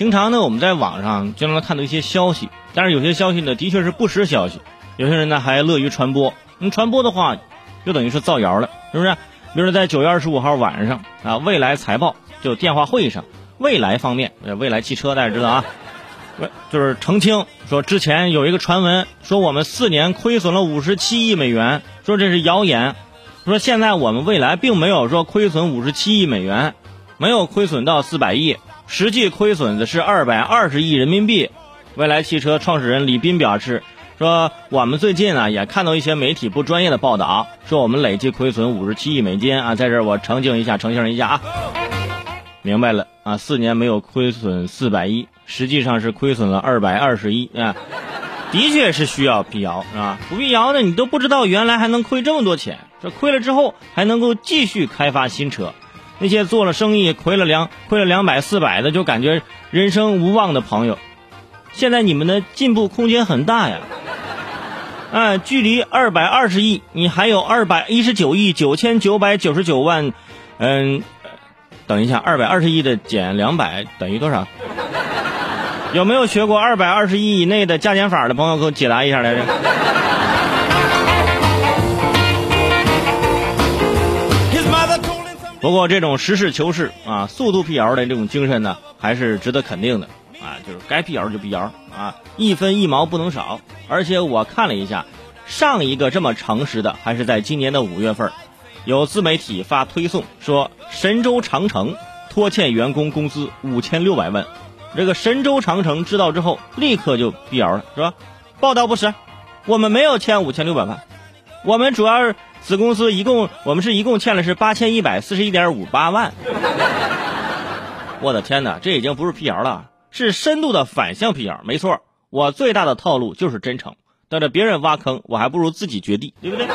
平常呢，我们在网上经常看到一些消息，但是有些消息呢，的确是不实消息。有些人呢还乐于传播，你传播的话，就等于是造谣了，是不是？比如说在九月二十五号晚上啊，未来财报就电话会议上，未来方面，未来汽车大家知道啊，就是澄清说之前有一个传闻说我们四年亏损了五十七亿美元，说这是谣言，说现在我们未来并没有说亏损五十七亿美元，没有亏损到四百亿。实际亏损的是二百二十亿人民币。未来汽车创始人李斌表示说：“我们最近啊也看到一些媒体不专业的报道，说我们累计亏损五十七亿美金啊，在这儿我澄清一下，澄清一下啊，明白了啊，四年没有亏损四百亿，实际上是亏损了二百二十亿啊，的确是需要辟谣啊，不辟谣呢，你都不知道原来还能亏这么多钱，这亏了之后还能够继续开发新车。”那些做了生意亏了两亏了两百四百的，就感觉人生无望的朋友，现在你们的进步空间很大呀！啊，距离二百二十亿，你还有二百一十九亿九千九百九十九万，嗯，等一下，二百二十亿的减两百等于多少？有没有学过二百二十亿以内的加减法的朋友，给我解答一下来着？不过这种实事求是啊、速度辟谣的这种精神呢，还是值得肯定的啊！就是该辟谣就辟谣啊，一分一毛不能少。而且我看了一下，上一个这么诚实的，还是在今年的五月份，有自媒体发推送说神州长城拖欠员工工资五千六百万。这个神州长城知道之后，立刻就辟谣了，是吧？报道不实，我们没有欠五千六百万，我们主要是。子公司一共，我们是一共欠了是八千一百四十一点五八万。我的天哪，这已经不是辟谣了，是深度的反向辟谣。没错，我最大的套路就是真诚，等着别人挖坑，我还不如自己掘地，对不对？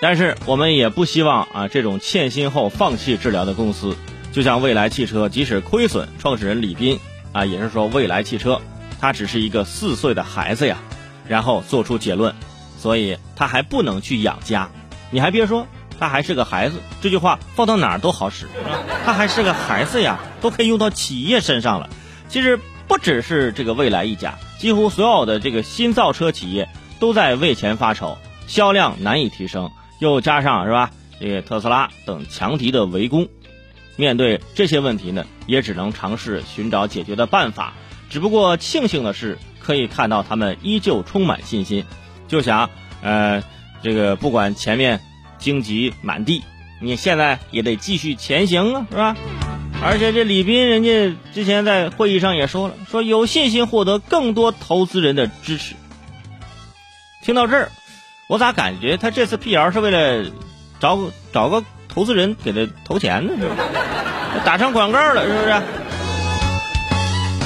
但是我们也不希望啊，这种欠薪后放弃治疗的公司，就像未来汽车，即使亏损，创始人李斌啊，也是说未来汽车，他只是一个四岁的孩子呀。然后做出结论，所以他还不能去养家。你还别说，他还是个孩子。这句话放到哪儿都好使。他还是个孩子呀，都可以用到企业身上了。其实不只是这个未来一家，几乎所有的这个新造车企业都在为钱发愁，销量难以提升。又加上是吧，这个特斯拉等强敌的围攻，面对这些问题呢，也只能尝试寻找解决的办法。只不过庆幸的是。可以看到他们依旧充满信心，就想，呃，这个不管前面荆棘满地，你现在也得继续前行啊，是吧？而且这李斌人家之前在会议上也说了，说有信心获得更多投资人的支持。听到这儿，我咋感觉他这次辟谣是为了找找个投资人给他投钱呢？是吧？打上广告了，是不是？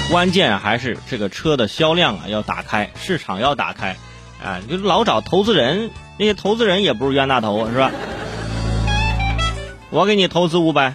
关键还是这个车的销量啊，要打开市场，要打开，啊，就老找投资人，那些投资人也不是冤大头，是吧？我给你投资五百。